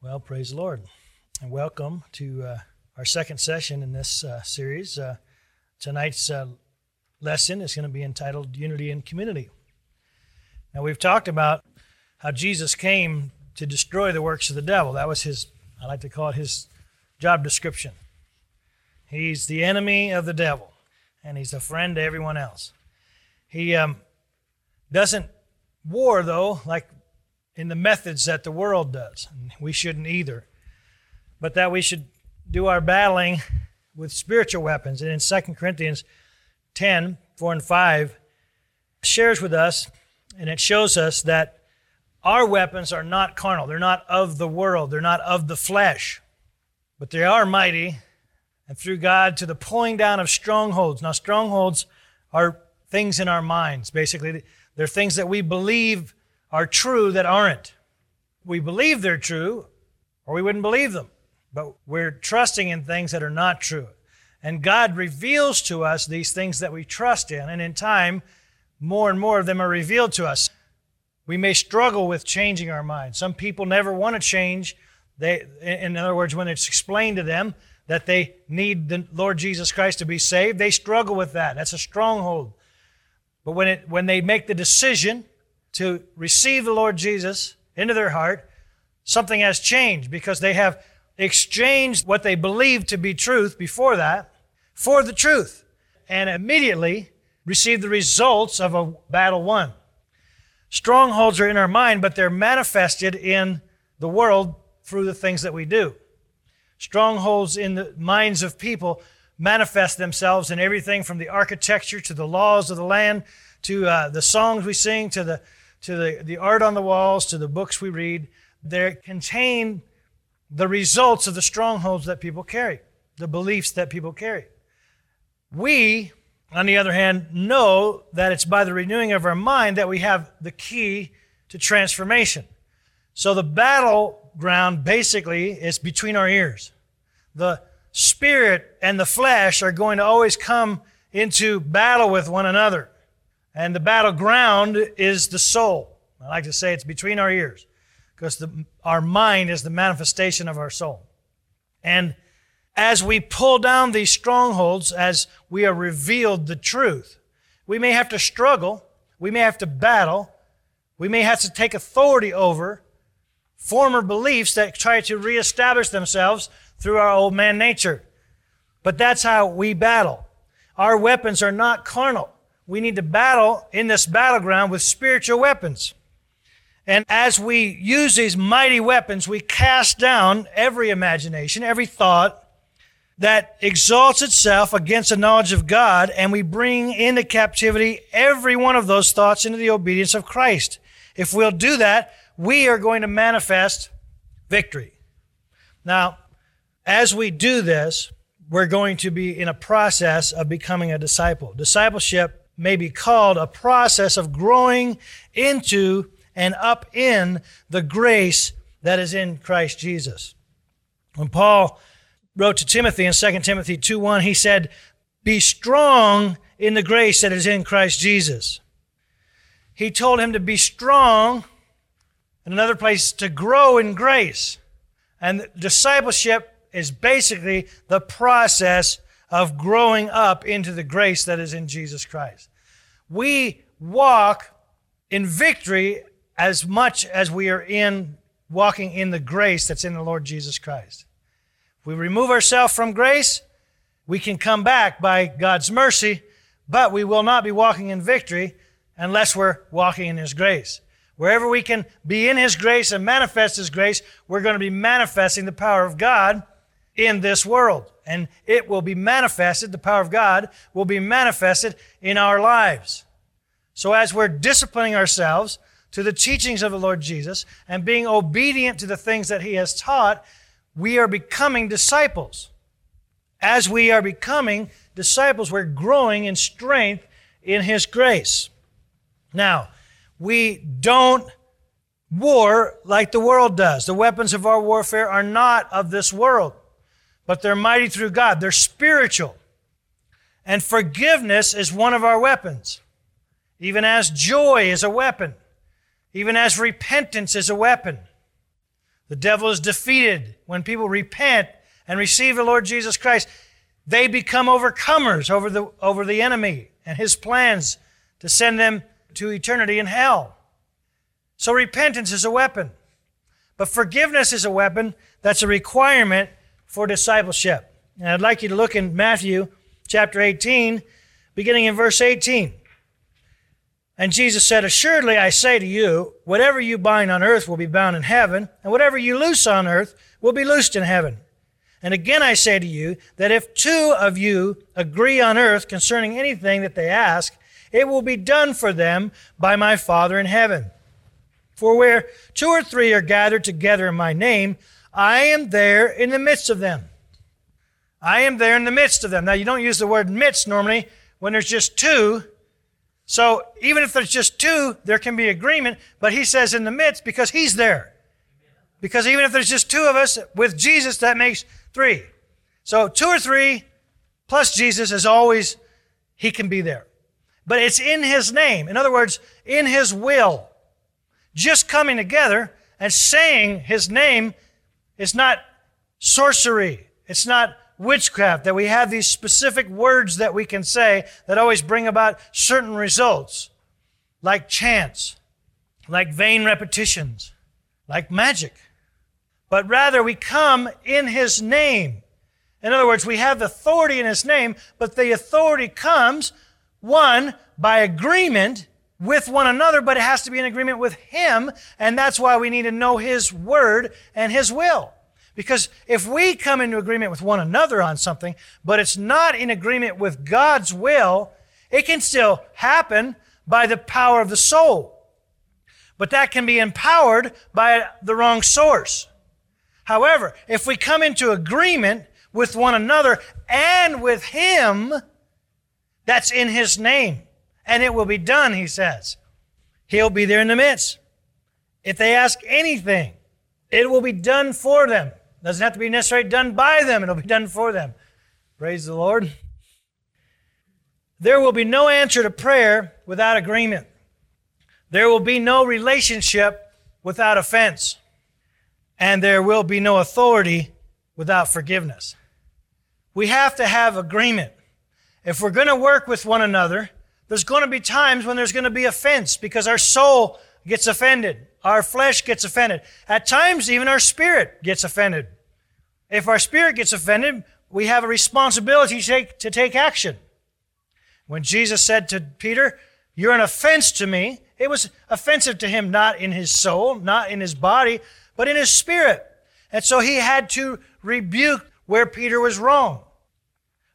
Well, praise the Lord, and welcome to uh, our second session in this uh, series. Uh, tonight's uh, lesson is going to be entitled Unity and Community. Now, we've talked about how Jesus came to destroy the works of the devil. That was his, I like to call it his job description. He's the enemy of the devil, and he's a friend to everyone else. He um, doesn't war, though, like in the methods that the world does. We shouldn't either. But that we should do our battling with spiritual weapons. And in 2 Corinthians 10 4 and 5 shares with us, and it shows us that our weapons are not carnal. They're not of the world. They're not of the flesh. But they are mighty and through God to the pulling down of strongholds. Now, strongholds are things in our minds, basically. They're things that we believe are true that aren't. We believe they're true, or we wouldn't believe them. But we're trusting in things that are not true. And God reveals to us these things that we trust in, and in time, more and more of them are revealed to us. We may struggle with changing our minds. Some people never want to change. They, in other words, when it's explained to them that they need the Lord Jesus Christ to be saved, they struggle with that. That's a stronghold. But when, it, when they make the decision to receive the Lord Jesus into their heart, something has changed because they have exchanged what they believed to be truth before that for the truth and immediately receive the results of a battle won. Strongholds are in our mind, but they're manifested in the world through the things that we do. Strongholds in the minds of people manifest themselves in everything from the architecture to the laws of the land to uh, the songs we sing to the to the, the art on the walls, to the books we read, they contain the results of the strongholds that people carry, the beliefs that people carry. We, on the other hand, know that it's by the renewing of our mind that we have the key to transformation. So the battleground basically is between our ears. The spirit and the flesh are going to always come into battle with one another. And the battleground is the soul. I like to say it's between our ears because our mind is the manifestation of our soul. And as we pull down these strongholds, as we are revealed the truth, we may have to struggle, we may have to battle, we may have to take authority over former beliefs that try to reestablish themselves through our old man nature. But that's how we battle. Our weapons are not carnal we need to battle in this battleground with spiritual weapons. And as we use these mighty weapons, we cast down every imagination, every thought that exalts itself against the knowledge of God, and we bring into captivity every one of those thoughts into the obedience of Christ. If we'll do that, we are going to manifest victory. Now, as we do this, we're going to be in a process of becoming a disciple. Discipleship may be called a process of growing into and up in the grace that is in Christ Jesus. When Paul wrote to Timothy in 2 Timothy 2 1, he said, Be strong in the grace that is in Christ Jesus. He told him to be strong, in another place, to grow in grace. And discipleship is basically the process of growing up into the grace that is in Jesus Christ. We walk in victory as much as we are in walking in the grace that's in the Lord Jesus Christ. If we remove ourselves from grace, we can come back by God's mercy, but we will not be walking in victory unless we're walking in His grace. Wherever we can be in His grace and manifest His grace, we're going to be manifesting the power of God in this world. And it will be manifested, the power of God will be manifested in our lives. So as we're disciplining ourselves to the teachings of the Lord Jesus and being obedient to the things that He has taught, we are becoming disciples. As we are becoming disciples, we're growing in strength in His grace. Now, we don't war like the world does. The weapons of our warfare are not of this world but they're mighty through God. They're spiritual. And forgiveness is one of our weapons. Even as joy is a weapon, even as repentance is a weapon. The devil is defeated. When people repent and receive the Lord Jesus Christ, they become overcomers over the, over the enemy and his plans to send them to eternity in hell. So repentance is a weapon. But forgiveness is a weapon that's a requirement for discipleship. And I'd like you to look in Matthew chapter 18, beginning in verse 18. And Jesus said, Assuredly I say to you, whatever you bind on earth will be bound in heaven, and whatever you loose on earth will be loosed in heaven. And again I say to you that if two of you agree on earth concerning anything that they ask, it will be done for them by my Father in heaven. For where two or three are gathered together in my name, I am there in the midst of them. I am there in the midst of them. Now, you don't use the word midst normally when there's just two. So, even if there's just two, there can be agreement, but he says in the midst because he's there. Because even if there's just two of us with Jesus, that makes three. So, two or three plus Jesus is always, he can be there. But it's in his name. In other words, in his will just coming together and saying his name is not sorcery. It's not witchcraft, that we have these specific words that we can say that always bring about certain results, like chants, like vain repetitions, like magic. But rather, we come in His name. In other words, we have authority in His name, but the authority comes, one, by agreement with one another, but it has to be in agreement with Him, and that's why we need to know His Word and His will. Because if we come into agreement with one another on something, but it's not in agreement with God's will, it can still happen by the power of the soul. But that can be empowered by the wrong source. However, if we come into agreement with one another and with Him, that's in His name and it will be done, he says. He'll be there in the midst. If they ask anything, it will be done for them. Doesn't have to be necessarily done by them, it'll be done for them. Praise the Lord. There will be no answer to prayer without agreement. There will be no relationship without offense. And there will be no authority without forgiveness. We have to have agreement. If we're going to work with one another, there's going to be times when there's going to be offense because our soul gets offended. Our flesh gets offended. At times, even our spirit gets offended. If our spirit gets offended, we have a responsibility to take, to take action. When Jesus said to Peter, You're an offense to me, it was offensive to him not in his soul, not in his body, but in his spirit. And so he had to rebuke where Peter was wrong.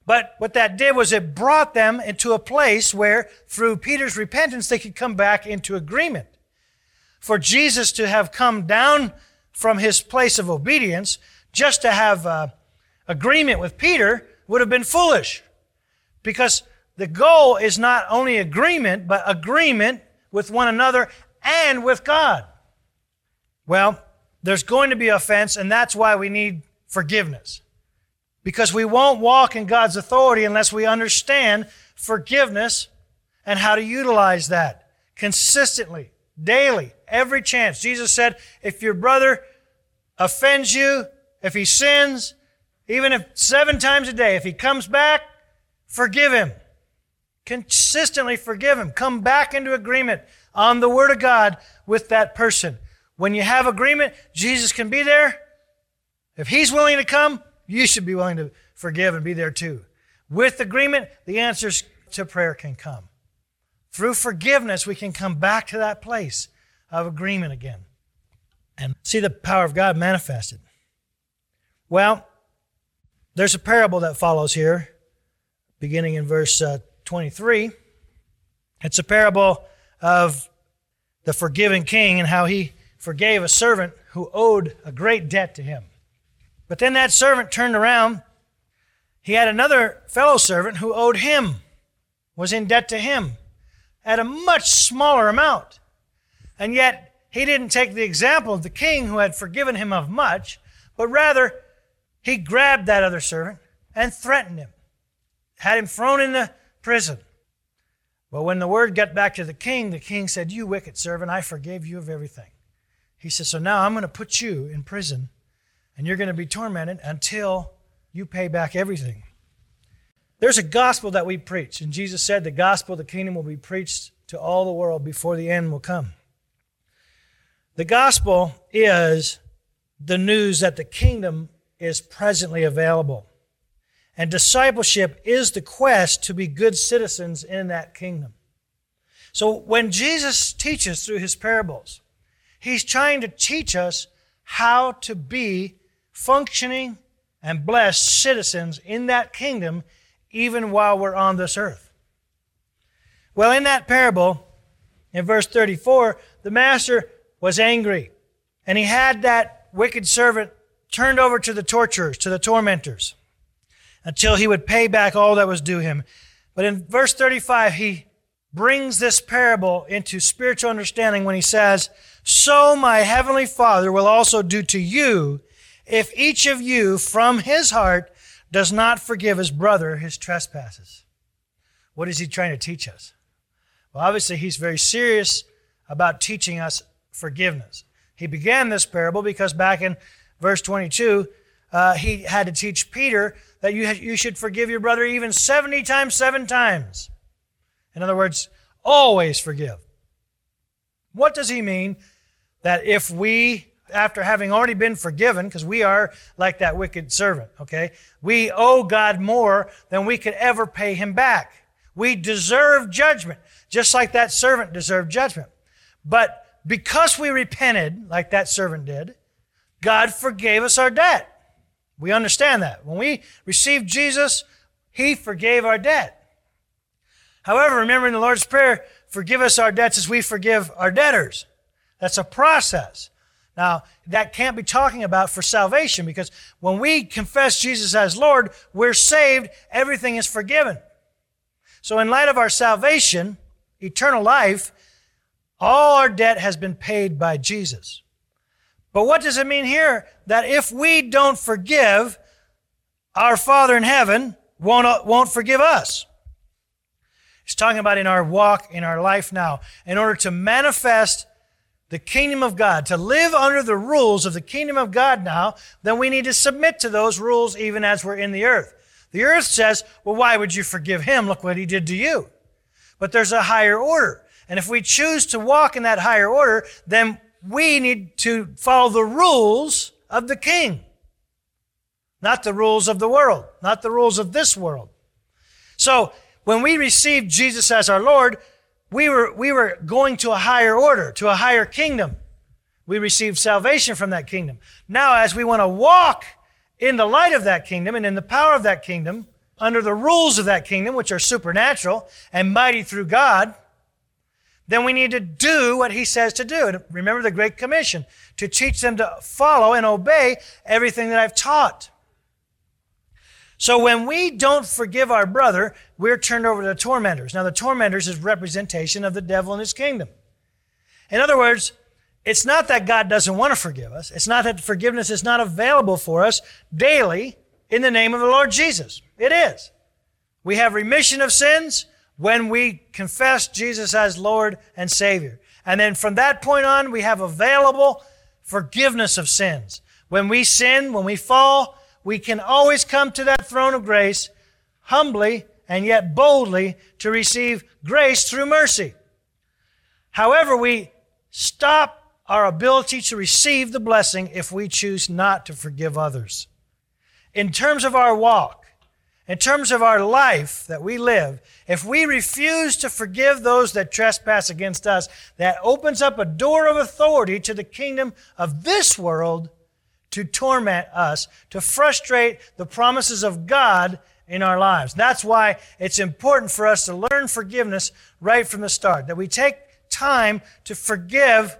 But what that did was it brought them into a place where, through Peter's repentance, they could come back into agreement. For Jesus to have come down from his place of obedience, just to have uh, agreement with Peter, would have been foolish. Because the goal is not only agreement, but agreement with one another and with God. Well, there's going to be offense, and that's why we need forgiveness. Because we won't walk in God's authority unless we understand forgiveness and how to utilize that consistently, daily, every chance. Jesus said, if your brother offends you, if he sins, even if seven times a day, if he comes back, forgive him. Consistently forgive him. Come back into agreement on the Word of God with that person. When you have agreement, Jesus can be there. If he's willing to come, you should be willing to forgive and be there too. With agreement, the answers to prayer can come. Through forgiveness, we can come back to that place of agreement again and see the power of God manifested. Well, there's a parable that follows here, beginning in verse uh, 23. It's a parable of the forgiven king and how he forgave a servant who owed a great debt to him. But then that servant turned around. He had another fellow servant who owed him, was in debt to him, at a much smaller amount. And yet, he didn't take the example of the king who had forgiven him of much, but rather, he grabbed that other servant and threatened him, had him thrown in the prison. But when the word got back to the king, the king said, You wicked servant, I forgave you of everything. He says, So now I'm going to put you in prison and you're going to be tormented until you pay back everything. There's a gospel that we preach, and Jesus said the gospel of the kingdom will be preached to all the world before the end will come. The gospel is the news that the kingdom is presently available. And discipleship is the quest to be good citizens in that kingdom. So when Jesus teaches through his parables, he's trying to teach us how to be functioning and blessed citizens in that kingdom even while we're on this earth. Well, in that parable, in verse 34, the master was angry and he had that wicked servant turned over to the torturers, to the tormentors, until he would pay back all that was due him. But in verse 35, he brings this parable into spiritual understanding when he says, So my heavenly Father will also do to you if each of you from his heart does not forgive his brother his trespasses. What is he trying to teach us? Well, obviously, he's very serious about teaching us forgiveness. He began this parable because back in verse 22, uh, he had to teach Peter that you, you should forgive your brother even 70 times, seven times. In other words, always forgive. What does he mean? That if we, after having already been forgiven, because we are like that wicked servant, okay, we owe God more than we could ever pay him back. We deserve judgment, just like that servant deserved judgment. But because we repented, like that servant did, God forgave us our debt. We understand that. When we received Jesus, He forgave our debt. However, remember in the Lord's Prayer, forgive us our debts as we forgive our debtors. That's a process. Now, that can't be talking about for salvation because when we confess Jesus as Lord, we're saved, everything is forgiven. So, in light of our salvation, eternal life, all our debt has been paid by Jesus. But what does it mean here? That if we don't forgive, our Father in heaven won't, won't forgive us. He's talking about in our walk, in our life now, in order to manifest the kingdom of God, to live under the rules of the kingdom of God now, then we need to submit to those rules even as we're in the earth. The earth says, well, why would you forgive him? Look what he did to you. But there's a higher order. And if we choose to walk in that higher order, then we need to follow the rules of the king, not the rules of the world, not the rules of this world. So when we received Jesus as our Lord, we were, we were going to a higher order, to a higher kingdom. We received salvation from that kingdom. Now, as we want to walk in the light of that kingdom and in the power of that kingdom, under the rules of that kingdom, which are supernatural and mighty through God, then we need to do what he says to do. And remember the Great Commission to teach them to follow and obey everything that I've taught. So when we don't forgive our brother, we're turned over to the tormentors. Now, the tormentors is representation of the devil and his kingdom. In other words, it's not that God doesn't want to forgive us. It's not that forgiveness is not available for us daily in the name of the Lord Jesus. It is. We have remission of sins when we confess Jesus as Lord and Savior. And then from that point on, we have available forgiveness of sins. When we sin, when we fall, we can always come to that throne of grace humbly and yet boldly to receive grace through mercy. However, we stop our ability to receive the blessing if we choose not to forgive others. In terms of our walk, in terms of our life that we live, if we refuse to forgive those that trespass against us, that opens up a door of authority to the kingdom of this world to torment us, to frustrate the promises of God in our lives. That's why it's important for us to learn forgiveness right from the start, that we take time to forgive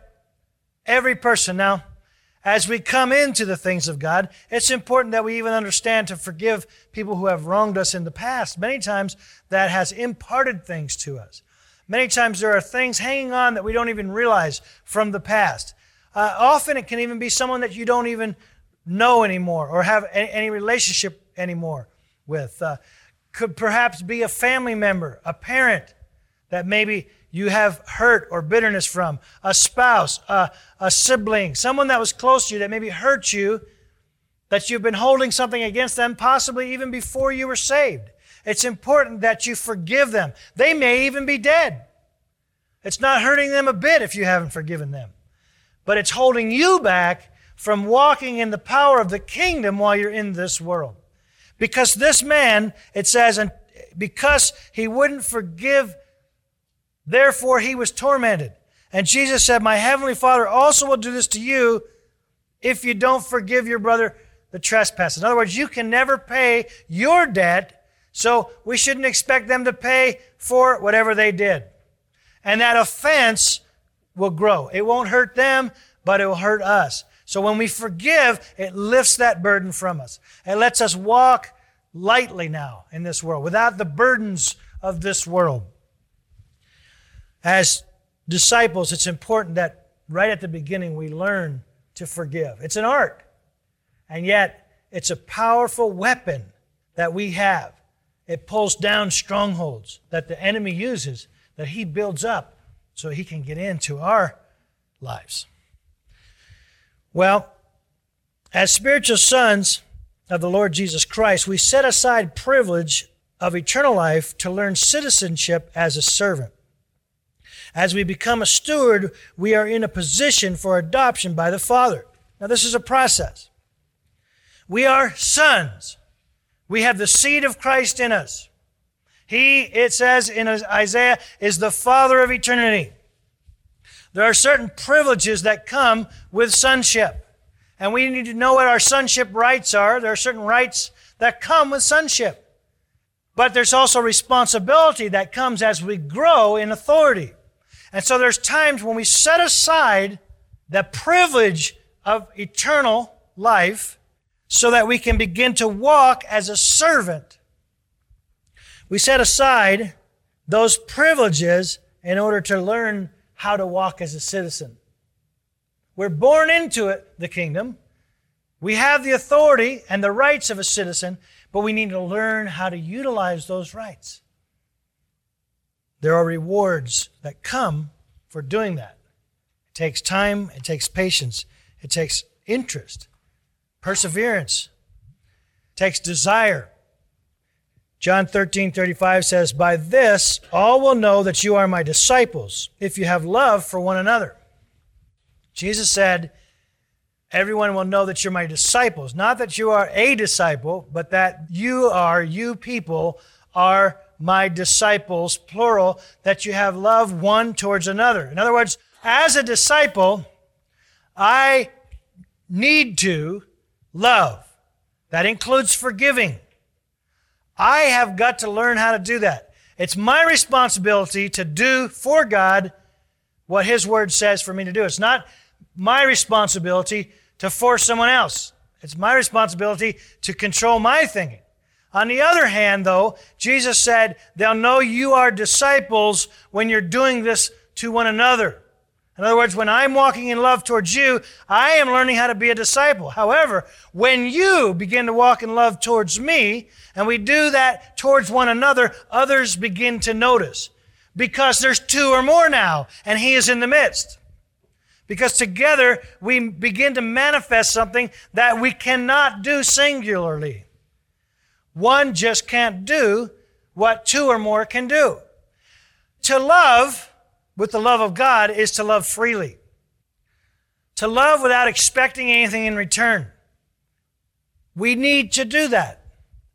every person. Now, as we come into the things of God, it's important that we even understand to forgive people who have wronged us in the past. Many times that has imparted things to us. Many times there are things hanging on that we don't even realize from the past. Uh, often it can even be someone that you don't even know anymore or have any, relationship anymore with. Uh, could perhaps be a family member, a parent that maybe you have hurt or bitterness from, a spouse, a sibling, someone that was close to you that maybe hurt you, that you've been holding something against them, possibly even before you were saved. It's important that you forgive them. They may even be dead. It's not hurting them a bit if you haven't forgiven them, but it's holding you back from walking in the power of the kingdom while you're in this world. Because this man, it says, and because he wouldn't forgive Therefore, he was tormented. And Jesus said, My heavenly Father also will do this to you if you don't forgive your brother the trespass. In other words, you can never pay your debt, so we shouldn't expect them to pay for whatever they did. And that offense will grow. It won't hurt them, but it will hurt us. So when we forgive, it lifts that burden from us. It lets us walk lightly now in this world without the burdens of this world. As disciples, it's important that right at the beginning we learn to forgive. It's an art, and yet it's a powerful weapon that we have. It pulls down strongholds that the enemy uses, that he builds up so he can get into our lives. Well, as spiritual sons of the Lord Jesus Christ, we set aside privilege of eternal life to learn citizenship as a servant. As we become a steward, we are in a position for adoption by the Father. Now, this is a process. We are sons. We have the seed of Christ in us. He, it says in Isaiah, is the Father of eternity. There are certain privileges that come with sonship. And we need to know what our sonship rights are. There are certain rights that come with sonship. But there's also responsibility that comes as we grow in authority. And so there's times when we set aside the privilege of eternal life so that we can begin to walk as a servant. We set aside those privileges in order to learn how to walk as a citizen. We're born into it, the kingdom. We have the authority and the rights of a citizen, but we need to learn how to utilize those rights. There are rewards that come for doing that. It takes time, it takes patience, it takes interest, perseverance, it takes desire. John 13, 35 says, By this all will know that you are my disciples, if you have love for one another. Jesus said, Everyone will know that you're my disciples. Not that you are a disciple, but that you are, you people, are my disciples, plural, that you have love one towards another. In other words, as a disciple, I need to love. That includes forgiving. I have got to learn how to do that. It's my responsibility to do for God what His Word says for me to do. It's not my responsibility to force someone else. It's my responsibility to control my thinking. On the other hand, though, Jesus said, they'll know you are disciples when you're doing this to one another. In other words, when I'm walking in love towards you, I am learning how to be a disciple. However, when you begin to walk in love towards me, and we do that towards one another, others begin to notice. Because there's two or more now, and He is in the midst. Because together we begin to manifest something that we cannot do singularly. One just can't do what two or more can do. To love with the love of God is to love freely. To love without expecting anything in return. We need to do that.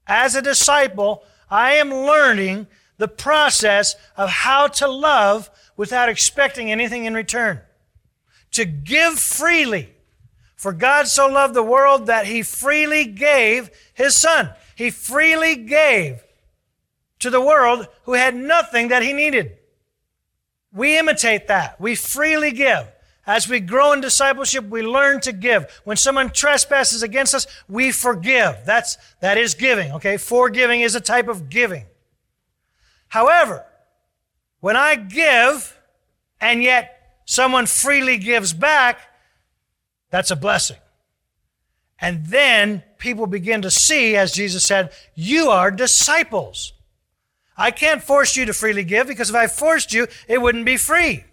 As a disciple, I am learning the process of how to love without expecting anything in return. To give freely. For God so loved the world that he freely gave his son. He freely gave to the world who had nothing that he needed. We imitate that. We freely give. As we grow in discipleship, we learn to give. When someone trespasses against us, we forgive. That's, that is giving, okay? Forgiving is a type of giving. However, when I give and yet someone freely gives back, that's a blessing. And then people begin to see, as Jesus said, you are disciples. I can't force you to freely give because if I forced you, it wouldn't be free.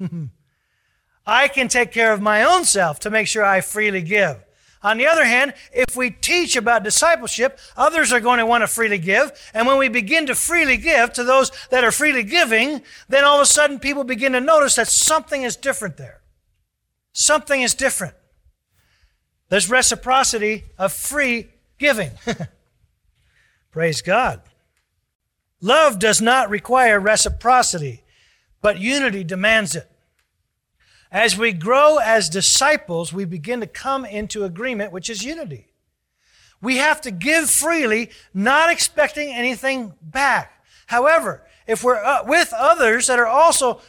I can take care of my own self to make sure I freely give. On the other hand, if we teach about discipleship, others are going to want to freely give. And when we begin to freely give to those that are freely giving, then all of a sudden people begin to notice that something is different there. Something is different. There's reciprocity of free giving. Praise God. Love does not require reciprocity, but unity demands it. As we grow as disciples, we begin to come into agreement, which is unity. We have to give freely, not expecting anything back. However, if we're uh, with others that are also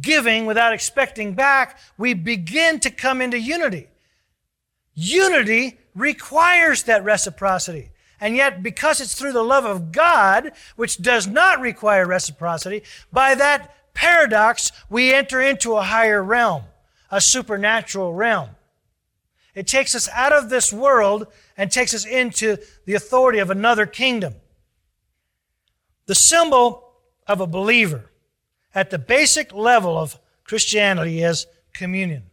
giving without expecting back, we begin to come into unity. Unity requires that reciprocity. And yet, because it's through the love of God, which does not require reciprocity, by that paradox, we enter into a higher realm, a supernatural realm. It takes us out of this world and takes us into the authority of another kingdom. The symbol of a believer at the basic level of Christianity is communion.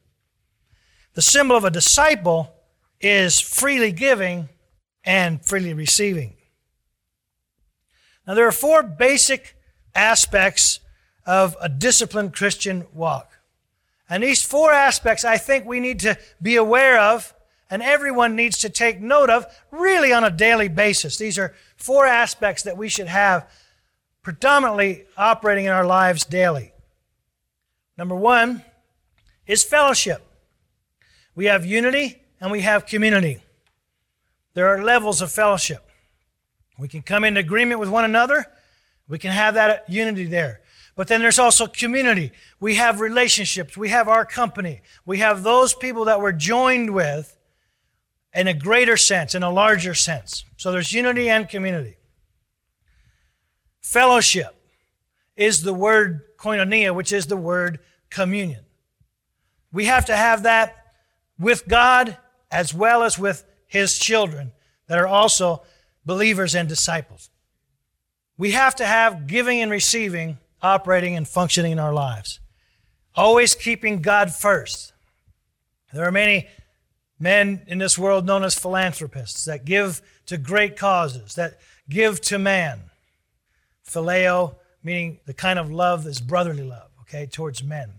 The symbol of a disciple is freely giving and freely receiving. Now, there are four basic aspects of a disciplined Christian walk. And these four aspects I think we need to be aware of and everyone needs to take note of really on a daily basis. These are four aspects that we should have predominantly operating in our lives daily. Number one is fellowship. We have unity and we have community. There are levels of fellowship. We can come into agreement with one another. We can have that unity there. But then there's also community. We have relationships. We have our company. We have those people that we're joined with in a greater sense, in a larger sense. So there's unity and community. Fellowship is the word koinonia, which is the word communion. We have to have that with God as well as with His children that are also believers and disciples. We have to have giving and receiving operating and functioning in our lives. Always keeping God first. There are many men in this world known as philanthropists that give to great causes, that give to man. Phileo, meaning the kind of love that's brotherly love, okay, towards men.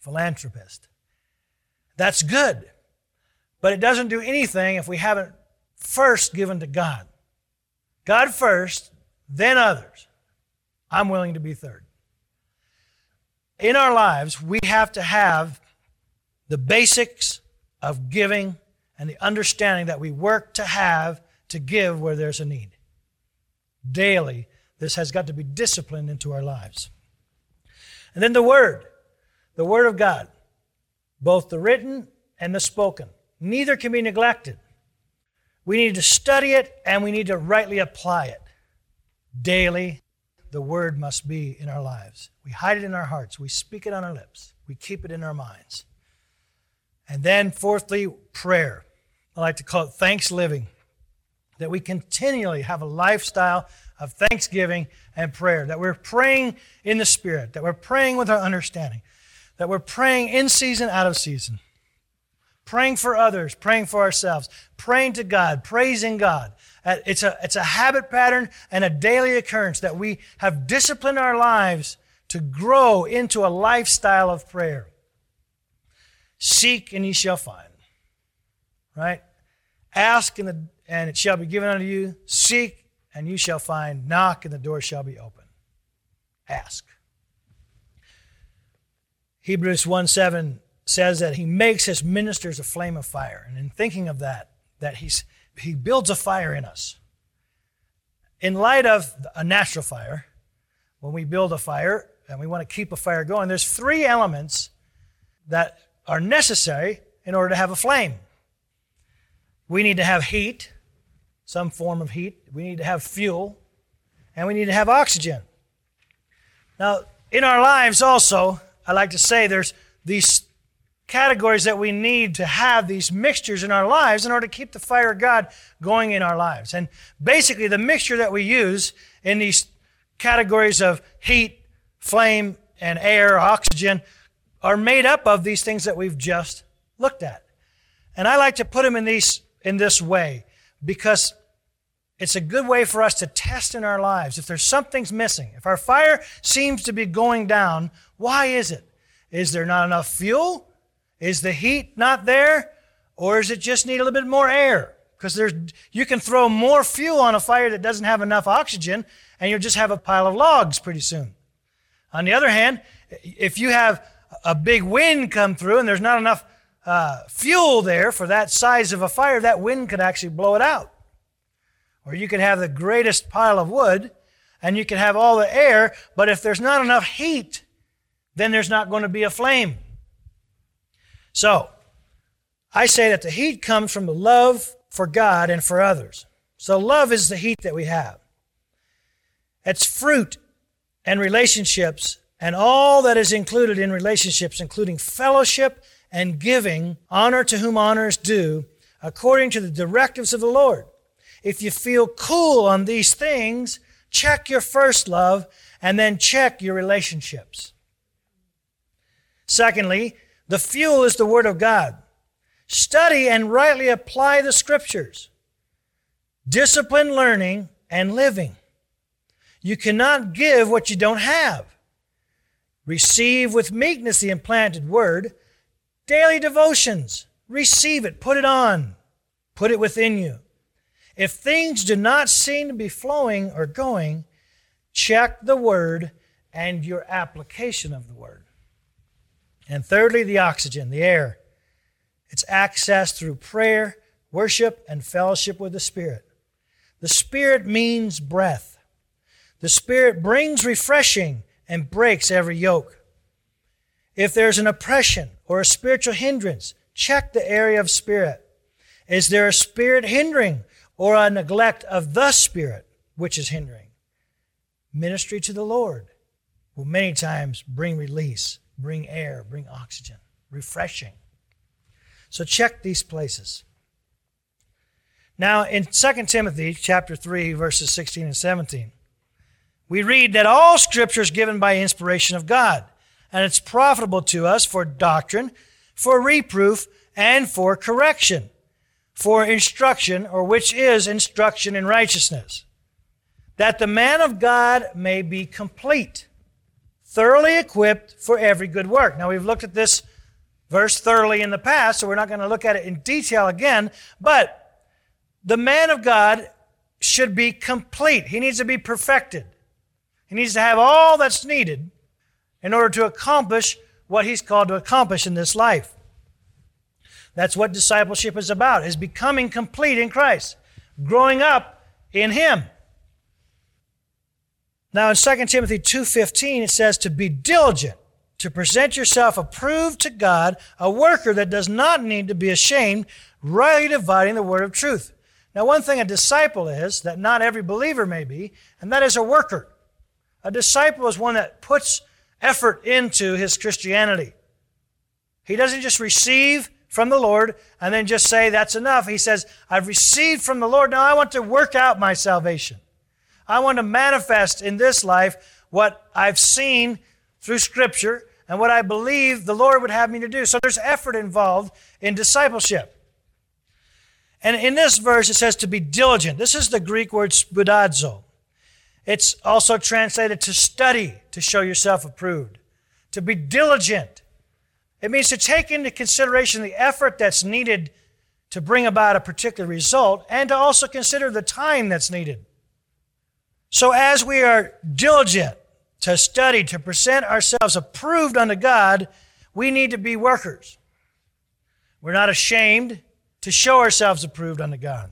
Philanthropist. That's good. But it doesn't do anything if we haven't first given to God. God first, then others. I'm willing to be third. In our lives, we have to have the basics of giving and the understanding that we work to have to give where there's a need. Daily, this has got to be disciplined into our lives. And then the Word, the Word of God, both the written and the spoken. Neither can be neglected. We need to study it and we need to rightly apply it daily the word must be in our lives. We hide it in our hearts, we speak it on our lips, we keep it in our minds. And then, fourthly, prayer. I like to call it thanks living. That we continually have a lifestyle of thanksgiving and prayer. That we're praying in the Spirit. That we're praying with our understanding. That we're praying in season, out of season. Praying for others, praying for ourselves, praying to God, praising God. Uh, it's a, it's a habit pattern and a daily occurrence that we have disciplined our lives to grow into a lifestyle of prayer. Seek and ye shall find. Right? Ask and, the, and it shall be given unto you. Seek and you shall find. Knock and the door shall be open. Ask. Hebrews 1 7 says that he makes his ministers a flame of fire. And in thinking of that, that he's he builds a fire in us. In light of a natural fire, when we build a fire and we want to keep a fire going, there's three elements that are necessary in order to have a flame. We need to have heat, some form of heat. We need to have fuel, and we need to have oxygen. Now, in our lives also, I like to say there's these categories that we need to have these mixtures in our lives in order to keep the fire of God going in our lives. And basically, the mixture that we use in these categories of heat, flame, and air, oxygen, are made up of these things that we've just looked at. And I like to put them in these in this way because it's a good way for us to test in our lives if there's something's missing. If our fire seems to be going down, why is it? Is there not enough fuel? Is the heat not there? Or is it just need a little bit more air? Because there's you can throw more fuel on a fire that doesn't have enough oxygen, and you'll just have a pile of logs pretty soon. On the other hand, if you have a big wind come through and there's not enough uh, fuel there for that size of a fire, that wind could actually blow it out. Or you could have the greatest pile of wood and you can have all the air, but if there's not enough heat, then there's not going to be a flame. So, I say that the heat comes from the love for God and for others. So, love is the heat that we have. It's fruit and relationships and all that is included in relationships, including fellowship and giving, honor to whom honor is due, according to the directives of the Lord. If you feel cool on these things, check your first love and then check your relationships. Secondly, the fuel is the Word of God. Study and rightly apply the Scriptures. Discipline learning and living. You cannot give what you don't have. Receive with meekness the implanted word. Daily devotions. Receive it. Put it on. Put it within you. If things do not seem to be flowing or going, check the word and your application of the word. And thirdly, the oxygen, the air. It's access through prayer, worship, and fellowship with the Spirit. The Spirit means breath. The Spirit brings refreshing and breaks every yoke. If there's an oppression or a spiritual hindrance, check the area of spirit. Is there a spirit hindering or a neglect of the spirit which is hindering? Ministry to the Lord will many times bring release, bring air, bring oxygen, refreshing. So check these places. Now in 2 Timothy chapter 3 verses 16 and 17, we read that all scripture is given by inspiration of God, and it's profitable to us for doctrine, for reproof, and for correction, for instruction, or which is instruction in righteousness, that the man of God may be complete, thoroughly equipped for every good work. Now, we've looked at this verse thoroughly in the past, so we're not going to look at it in detail again, but the man of God should be complete. He needs to be perfected. He needs to have all that's needed in order to accomplish what he's called to accomplish in this life. That's what discipleship is about, is becoming complete in Christ, growing up in him. Now in 2 Timothy 2:15 it says to be diligent to present yourself approved to God, a worker that does not need to be ashamed, rightly dividing the word of truth. Now one thing a disciple is that not every believer may be, and that is a worker. A disciple is one that puts effort into his Christianity. He doesn't just receive from the Lord and then just say, that's enough. He says, I've received from the Lord. Now I want to work out my salvation. I want to manifest in this life what I've seen through Scripture and what I believe the Lord would have me to do. So there's effort involved in discipleship. And in this verse, it says to be diligent. This is the Greek word spudazo. It's also translated to study to show yourself approved, to be diligent. It means to take into consideration the effort that's needed to bring about a particular result and to also consider the time that's needed. So, as we are diligent to study, to present ourselves approved unto God, we need to be workers. We're not ashamed to show ourselves approved unto God.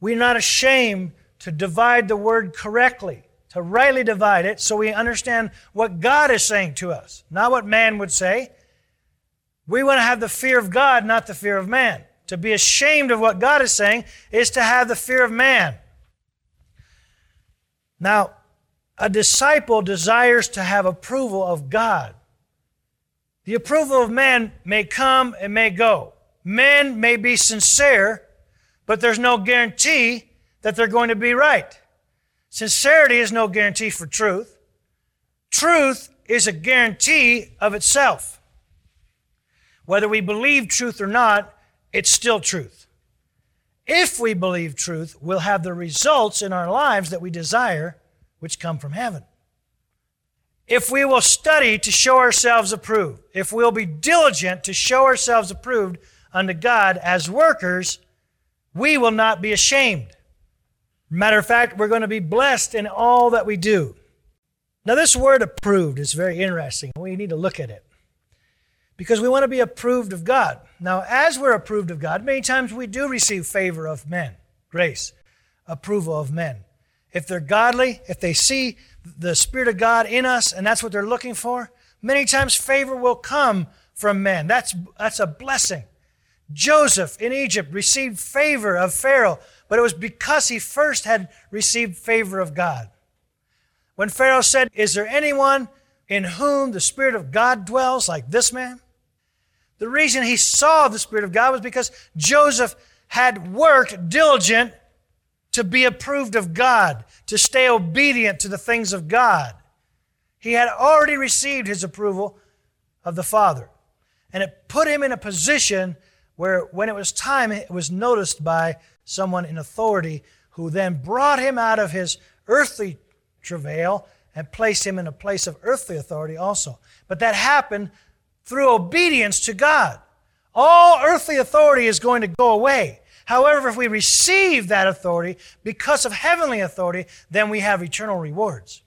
We're not ashamed to divide the word correctly, to rightly divide it so we understand what God is saying to us, not what man would say. We want to have the fear of God, not the fear of man. To be ashamed of what God is saying is to have the fear of man. Now, a disciple desires to have approval of God. The approval of man may come and may go. Men may be sincere, but there's no guarantee that they're going to be right. Sincerity is no guarantee for truth. Truth is a guarantee of itself. Whether we believe truth or not, it's still truth. If we believe truth, we'll have the results in our lives that we desire, which come from heaven. If we will study to show ourselves approved, if we'll be diligent to show ourselves approved unto God as workers, we will not be ashamed. Matter of fact, we're going to be blessed in all that we do. Now, this word approved is very interesting. We need to look at it because we want to be approved of God. Now, as we're approved of God, many times we do receive favor of men, grace, approval of men. If they're godly, if they see the Spirit of God in us and that's what they're looking for, many times favor will come from men. That's, that's a blessing. Joseph in Egypt received favor of Pharaoh, but it was because he first had received favor of God. When Pharaoh said, Is there anyone in whom the Spirit of God dwells like this man? The reason he saw the Spirit of God was because Joseph had worked diligent to be approved of God, to stay obedient to the things of God. He had already received his approval of the Father. And it put him in a position where, when it was time, it was noticed by someone in authority who then brought him out of his earthly travail and placed him in a place of earthly authority also. But that happened through obedience to God. All earthly authority is going to go away. However, if we receive that authority because of heavenly authority, then we have eternal rewards.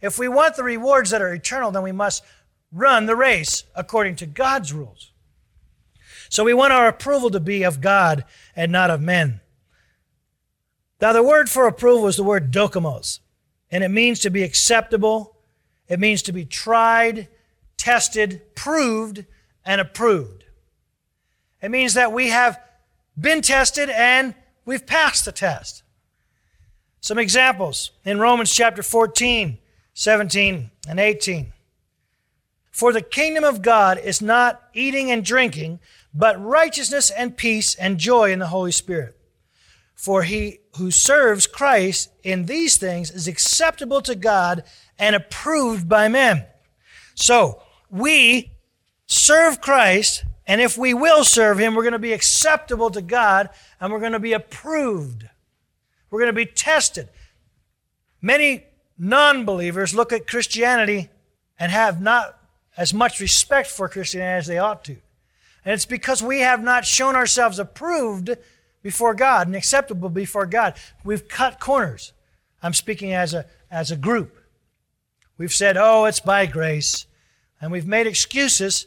If we want the rewards that are eternal, then we must run the race according to God's rules. So we want our approval to be of God and not of men. Now, the word for approval is the word dokimos, and it means to be acceptable, it means to be tried, tested, proved, and approved. It means that we have been tested and we've passed the test. Some examples in Romans chapter 14, 17, and 18. For the kingdom of God is not eating and drinking, but righteousness and peace and joy in the Holy Spirit. For he who serves Christ in these things is acceptable to God and approved by men. So, we serve Christ, and if we will serve him, we're going to be acceptable to God and we're going to be approved. We're going to be tested. Many non believers look at Christianity and have not as much respect for Christianity as they ought to. And it's because we have not shown ourselves approved before God and acceptable before God. We've cut corners. I'm speaking as a, as a group. We've said, oh, it's by grace. And we've made excuses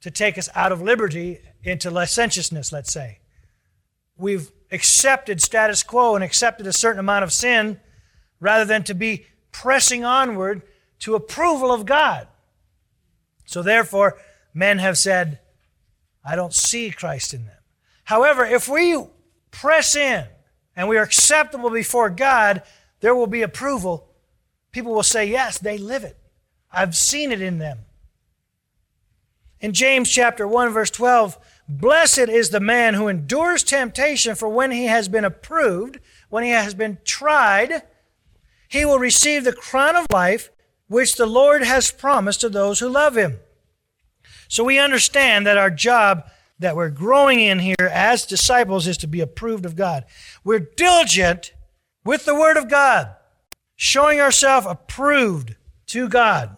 to take us out of liberty into licentiousness, let's say. We've accepted status quo and accepted a certain amount of sin rather than to be pressing onward to approval of God. So therefore, men have said, I don't see Christ in them. However, if we press in and we are acceptable before God, there will be approval. People will say, Yes, they live it. I've seen it in them. In James chapter 1, verse 12, blessed is the man who endures temptation, for when he has been approved, when he has been tried, he will receive the crown of life which the Lord has promised to those who love him. So we understand that our job that we're growing in here as disciples is to be approved of God. We're diligent with the Word of God, showing ourselves approved to God,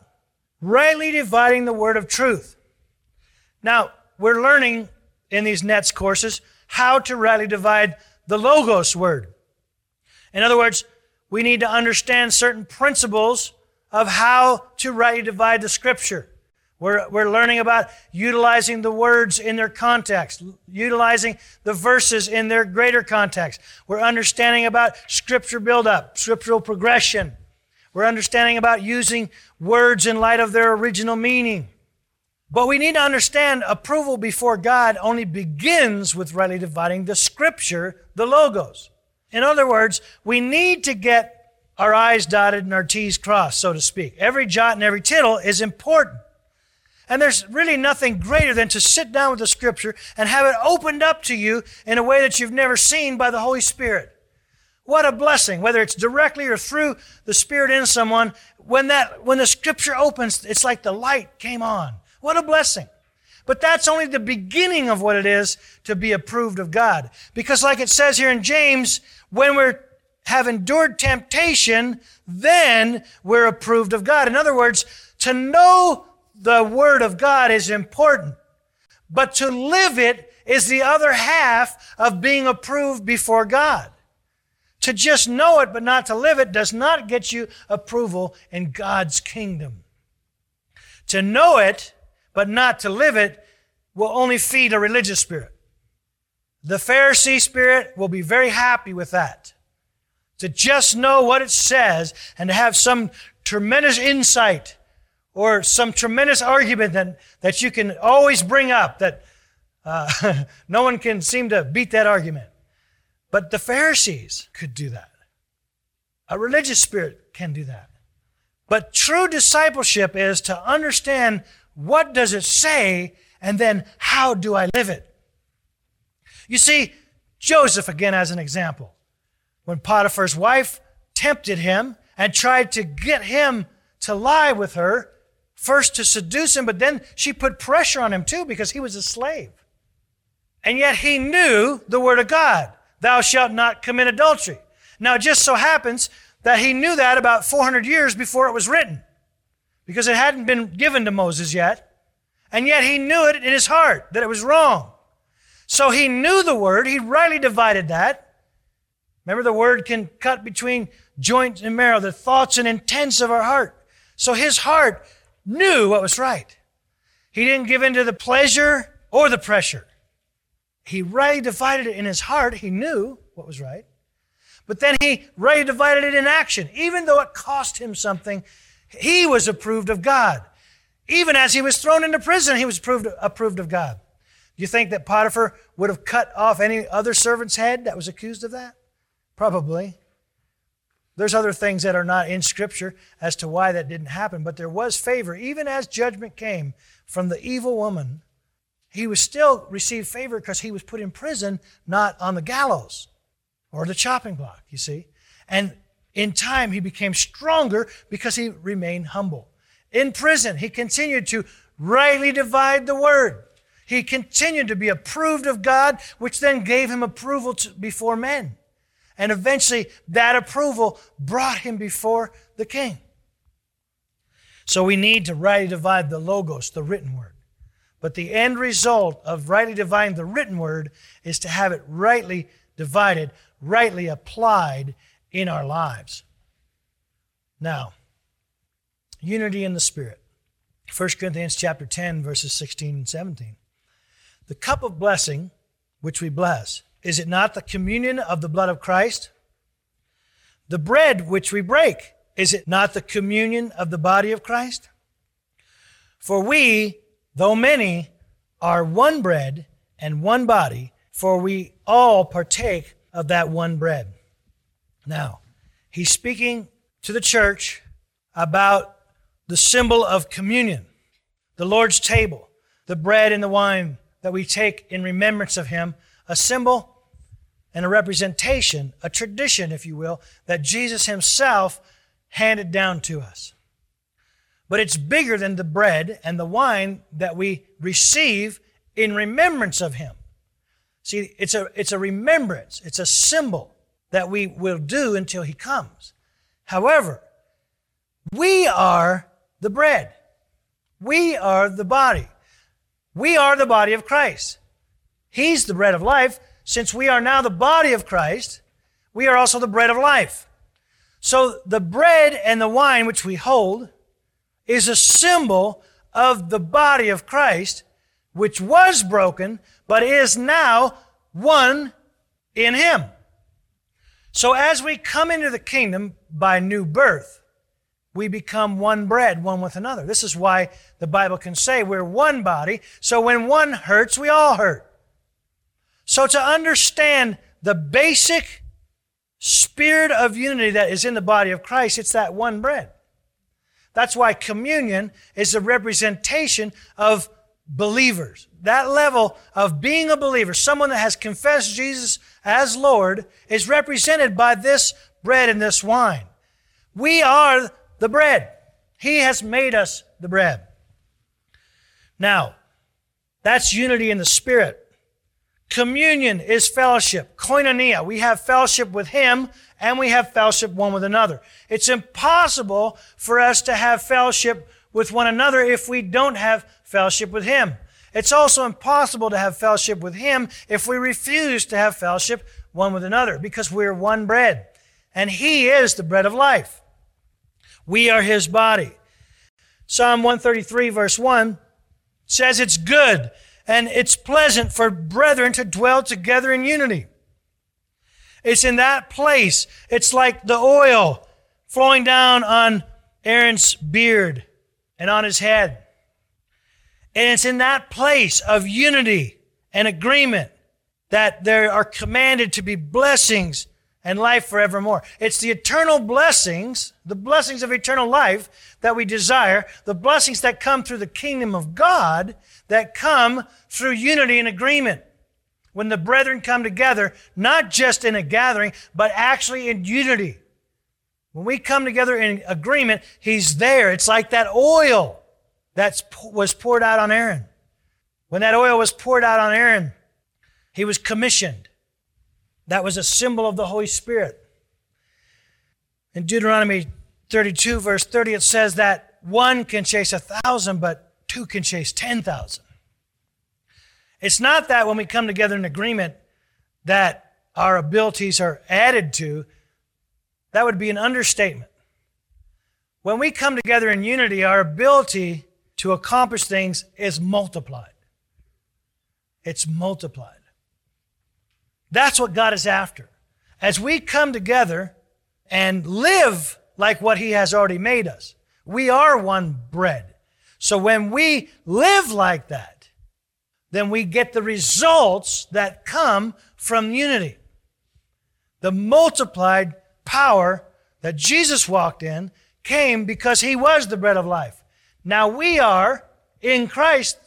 rightly dividing the Word of truth. Now, we're learning in these NETS courses how to rightly divide the Logos Word. In other words, we need to understand certain principles of how to rightly divide the Scripture. We're, we're learning about utilizing the words in their context, utilizing the verses in their greater context. We're understanding about scripture buildup, scriptural progression. We're understanding about using words in light of their original meaning. But we need to understand approval before God only begins with rightly dividing the scripture, the logos. In other words, we need to get our I's dotted and our T's crossed, so to speak. Every jot and every tittle is important. And there's really nothing greater than to sit down with the scripture and have it opened up to you in a way that you've never seen by the Holy Spirit. What a blessing, whether it's directly or through the Spirit in someone. When that, when the scripture opens, it's like the light came on. What a blessing. But that's only the beginning of what it is to be approved of God. Because like it says here in James, when we're have endured temptation, then we're approved of God. In other words, to know the Word of God is important, but to live it is the other half of being approved before God. To just know it but not to live it does not get you approval in God's kingdom. To know it but not to live it will only feed a religious spirit. The Pharisee spirit will be very happy with that. To just know what it says and to have some tremendous insight or some tremendous argument that, that you can always bring up that uh, no one can seem to beat that argument. But the Pharisees could do that. A religious spirit can do that. But true discipleship is to understand what does it say and then how do I live it? You see, Joseph, again, as an example, when Potiphar's wife tempted him and tried to get him to lie with her, first to seduce him, but then she put pressure on him too because he was a slave. And yet he knew the word of God. Thou shalt not commit adultery. Now it just so happens that he knew that about 400 years before it was written because it hadn't been given to Moses yet. And yet he knew it in his heart that it was wrong. So he knew the word. He rightly divided that. Remember, the word can cut between joint and marrow, the thoughts and intents of our heart. So his heart knew what was right. He didn't give in to the pleasure or the pressure. He rightly divided it in his heart. He knew what was right. But then he rightly divided it in action. Even though it cost him something, he was approved of God. Even as he was thrown into prison, he was approved, approved of God. Do you think that Potiphar would have cut off any other servant's head that was accused of that? Probably. There's other things that are not in Scripture as to why that didn't happen, but there was favor. Even as judgment came from the evil woman, he was still received favor because he was put in prison, not on the gallows or the chopping block, you see. And in time, he became stronger because he remained humble. In prison, he continued to rightly divide the word. He continued to be approved of God, which then gave him approval to, before men. And eventually, that approval brought him before the king. So we need to rightly divide the logos, the written word. But the end result of rightly dividing the written word is to have it rightly divided, rightly applied in our lives. Now, unity in the Spirit. 1 Corinthians chapter 10, verses 16 and 17. The cup of blessing which we bless is it not the communion of the blood of Christ? The bread which we break, is it not the communion of the body of Christ? For we, though many, are one bread and one body, for we all partake of that one bread. Now, he's speaking to the church about the symbol of communion, the Lord's table, the bread and the wine that we take in remembrance of him a symbol and a representation, a tradition, if you will, that Jesus himself handed down to us. But it's bigger than the bread and the wine that we receive in remembrance of him. See, it's a, it's a remembrance, it's a symbol that we will do until he comes. However, we are the bread. We are the body. We are the body of Christ. He's the bread of life. Since we are now the body of Christ, we are also the bread of life. So the bread and the wine which we hold is a symbol of the body of Christ, which was broken, but is now one in Him. So as we come into the kingdom by new birth, we become one bread, one with another. This is why the Bible can say we're one body. So when one hurts, we all hurt. So to understand the basic spirit of unity that is in the body of Christ, it's that one bread. That's why communion is a representation of believers. That level of being a believer, someone that has confessed Jesus as Lord is represented by this bread and this wine. We are the bread. He has made us the bread. Now, that's unity in the Spirit. Communion is fellowship, koinonia. We have fellowship with Him and we have fellowship one with another. It's impossible for us to have fellowship with one another if we don't have fellowship with Him. It's also impossible to have fellowship with Him if we refuse to have fellowship one with another because we're one bread. And He is the bread of life. We are His body. Psalm 133, verse 1 says it's good and it's pleasant for brethren to dwell together in unity. It's in that place. It's like the oil flowing down on Aaron's beard and on his head. And it's in that place of unity and agreement that there are commanded to be blessings and life forevermore. It's the eternal blessings, the blessings of eternal life that we desire, the blessings that come through the kingdom of God that come through unity and agreement. When the brethren come together, not just in a gathering, but actually in unity. When we come together in agreement, He's there. It's like that oil that was poured out on Aaron. When that oil was poured out on Aaron, he was commissioned. That was a symbol of the Holy Spirit. In Deuteronomy 32, verse 30, it says that one can chase a thousand, but two can chase 10,000. It's not that when we come together in agreement that our abilities are added to. That would be an understatement. When we come together in unity, our ability to accomplish things is multiplied. It's multiplied. That's what God is after. As we come together and live like what He has already made us, we are one bread. So when we live like that, then we get the results that come from unity. The multiplied power that Jesus walked in came because he was the bread of life. Now we are in Christ.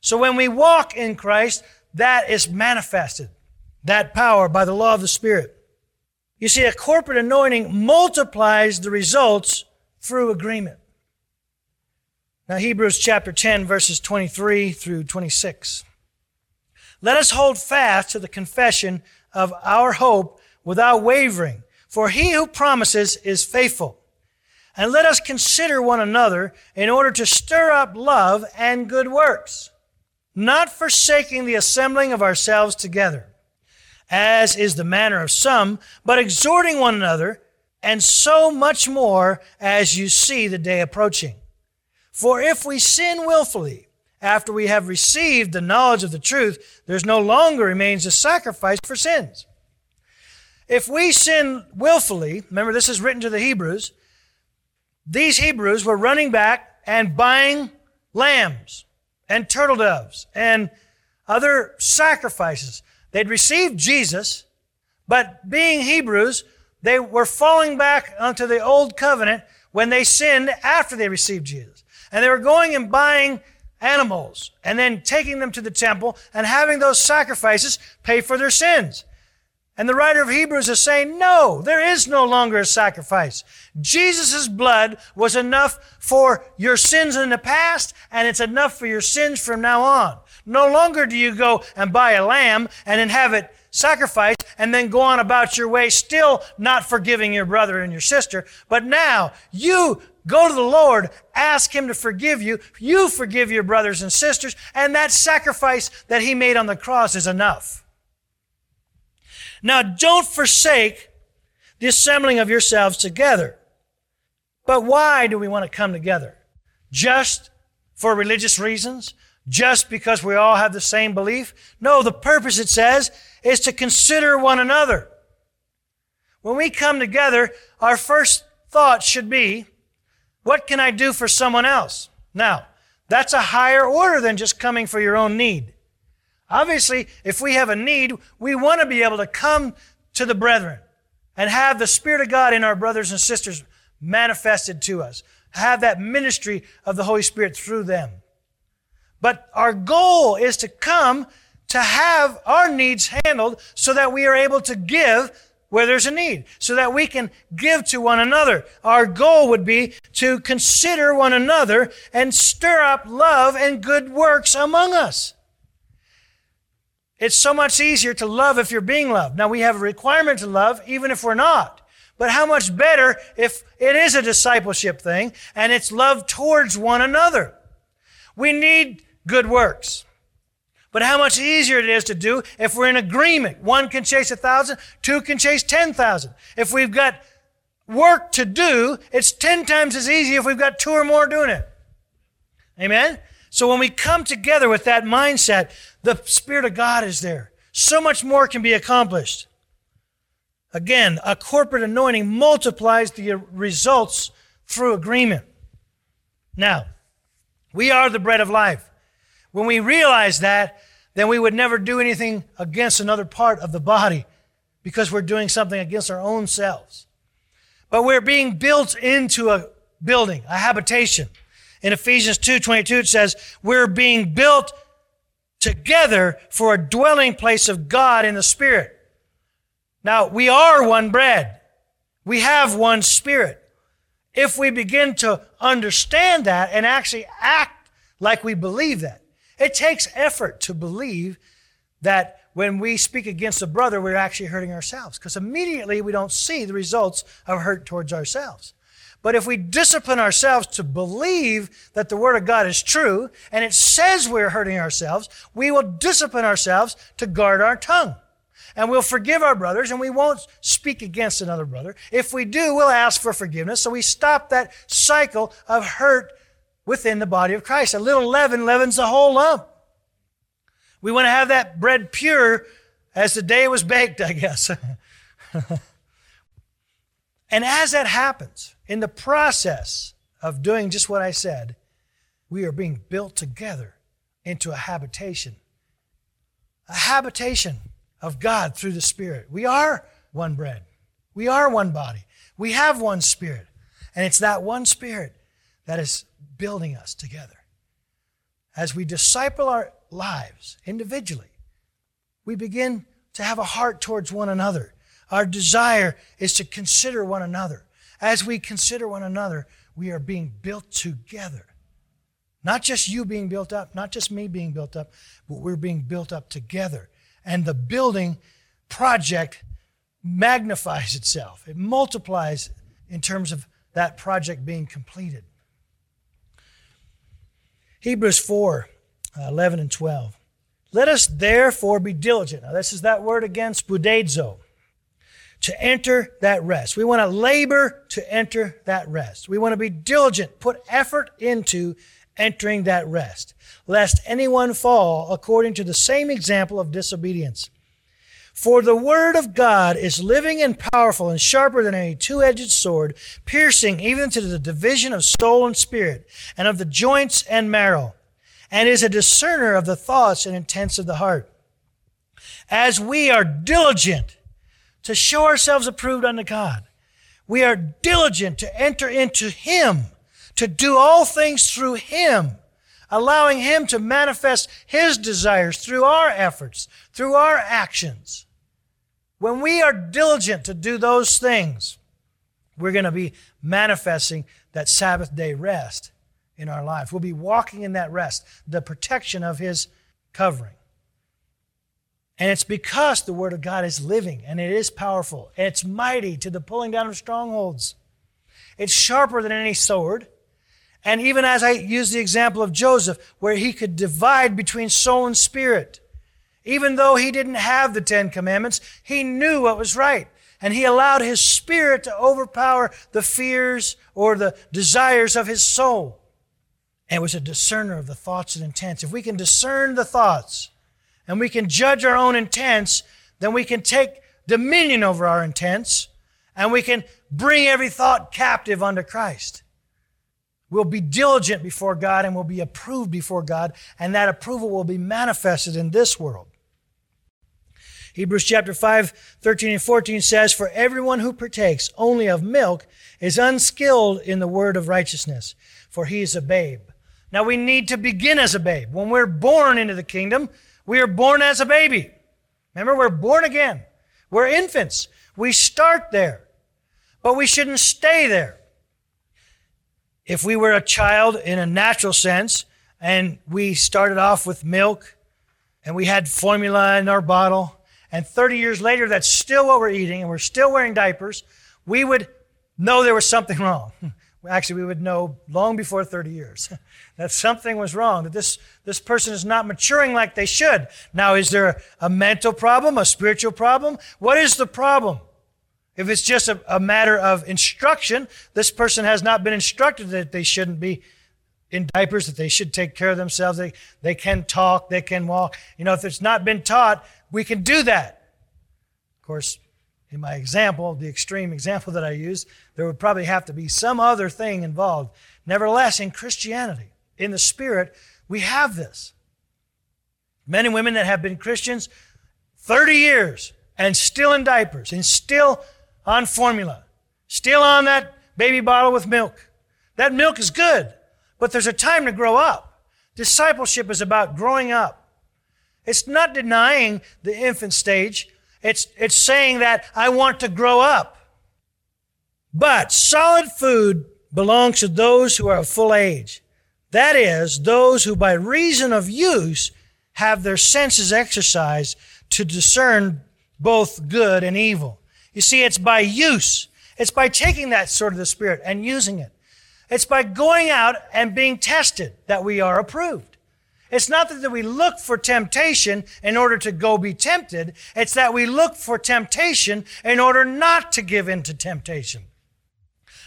So when we walk in Christ, that is manifested, that power by the law of the Spirit. You see, a corporate anointing multiplies the results through agreement. Now, Hebrews chapter 10, verses 23 through 26. Let us hold fast to the confession of our hope without wavering, for he who promises is faithful. And let us consider one another in order to stir up love and good works, not forsaking the assembling of ourselves together, as is the manner of some, but exhorting one another, and so much more as you see the day approaching. For if we sin willfully, after we have received the knowledge of the truth, there's no longer remains a sacrifice for sins. If we sin willfully, remember this is written to the Hebrews, these Hebrews were running back and buying lambs and turtle doves and other sacrifices. They'd received Jesus, but being Hebrews, they were falling back onto the old covenant when they sinned after they received Jesus. And they were going and buying animals and then taking them to the temple and having those sacrifices pay for their sins. And the writer of Hebrews is saying, no, there is no longer a sacrifice. Jesus' blood was enough for your sins in the past, and it's enough for your sins from now on. No longer do you go and buy a lamb and then have it sacrificed and then go on about your way still not forgiving your brother and your sister. But now you Go to the Lord, ask Him to forgive you. You forgive your brothers and sisters, and that sacrifice that He made on the cross is enough. Now, don't forsake the assembling of yourselves together. But why do we want to come together? Just for religious reasons? Just because we all have the same belief? No, the purpose, it says, is to consider one another. When we come together, our first thought should be, what can I do for someone else? Now, that's a higher order than just coming for your own need. Obviously, if we have a need, we want to be able to come to the brethren and have the Spirit of God in our brothers and sisters manifested to us. Have that ministry of the Holy Spirit through them. But our goal is to come to have our needs handled so that we are able to give where there's a need, so that we can give to one another. Our goal would be to consider one another and stir up love and good works among us. It's so much easier to love if you're being loved. Now we have a requirement to love even if we're not. But how much better if it is a discipleship thing and it's love towards one another. We need good works. But how much easier it is to do if we're in agreement. One can chase a thousand, two can chase ten thousand. If we've got work to do, it's ten times as easy if we've got two or more doing it. Amen? So when we come together with that mindset, the Spirit of God is there. So much more can be accomplished. Again, a corporate anointing multiplies the results through agreement. Now, we are the bread of life. When we realize that, then we would never do anything against another part of the body because we're doing something against our own selves. But we're being built into a building, a habitation. In Ephesians 2:22 it says, "We're being built together for a dwelling place of God in the Spirit." Now, we are one bread. We have one Spirit. If we begin to understand that and actually act like we believe that, it takes effort to believe that when we speak against a brother, we're actually hurting ourselves because immediately we don't see the results of hurt towards ourselves. But if we discipline ourselves to believe that the Word of God is true and it says we're hurting ourselves, we will discipline ourselves to guard our tongue. And we'll forgive our brothers and we won't speak against another brother. If we do, we'll ask for forgiveness. So we stop that cycle of hurt within the body of Christ. A little leaven leavens the whole lump. We want to have that bread pure as the day was baked, I guess. and as that happens, in the process of doing just what I said, we are being built together into a habitation. A habitation of God through the Spirit. We are one bread. We are one body. We have one Spirit. And it's that one Spirit that is building us together. As we disciple our lives individually, we begin to have a heart towards one another. Our desire is to consider one another. As we consider one another, we are being built together. Not just you being built up, not just me being built up, but we're being built up together. And the building project magnifies itself, it multiplies in terms of that project being completed. Hebrews 4 uh, 11 and 12. Let us therefore be diligent. Now, this is that word again, spoudazo, to enter that rest. We want to labor to enter that rest. We want to be diligent, put effort into entering that rest, lest anyone fall according to the same example of disobedience. For the word of God is living and powerful and sharper than any two edged sword, piercing even to the division of soul and spirit, and of the joints and marrow, and is a discerner of the thoughts and intents of the heart. As we are diligent to show ourselves approved unto God, we are diligent to enter into Him, to do all things through Him, allowing Him to manifest His desires through our efforts, through our actions. When we are diligent to do those things, we're going to be manifesting that Sabbath day rest in our life. We'll be walking in that rest, the protection of His covering. And it's because the Word of God is living and it is powerful. And it's mighty to the pulling down of strongholds. It's sharper than any sword. And even as I use the example of Joseph, where he could divide between soul and spirit, even though he didn't have the Ten Commandments, he knew what was right. And he allowed his spirit to overpower the fears or the desires of his soul. And was a discerner of the thoughts and intents. If we can discern the thoughts and we can judge our own intents, then we can take dominion over our intents and we can bring every thought captive unto Christ. We'll be diligent before God and we'll be approved before God, and that approval will be manifested in this world. Hebrews chapter 5, 13 and 14 says, For everyone who partakes only of milk is unskilled in the word of righteousness, for he is a babe. Now we need to begin as a babe. When we're born into the kingdom, We are born as a baby. Remember, we're born again. We're infants. We start there, but we shouldn't stay there. If we were a child in a natural sense and we started off with milk and we had formula in our bottle, and 30 years later that's still what we're eating and we're still wearing diapers, we would know there was something wrong. Actually, we would know long before 30 years that something was wrong, that this, this person is not maturing like they should. Now, is there a, mental problem, a spiritual problem? What is the problem? If it's just a, a matter of instruction, this person has not been instructed that they shouldn't be in diapers, that they should take care of themselves. They, they can talk, they can walk. You know, if it's not been taught, we can do that. Of course, in my example, the extreme example that I use, there would probably have to be some other thing involved. Nevertheless, in Christianity, in the Spirit, we have this. Men and women that have been Christians 30 years and still in diapers and still on formula, still on that baby bottle with milk. That milk is good, but there's a time to grow up. Discipleship is about growing up. It's not denying the infant stage. It's, it's saying that I want to grow up. But solid food belongs to those who are of full age. That is, those who by reason of use have their senses exercised to discern both good and evil. You see, it's by use. It's by taking that sword of the Spirit and using it. It's by going out and being tested that we are approved. It's not that we look for temptation in order to go be tempted. It's that we look for temptation in order not to give in to temptation.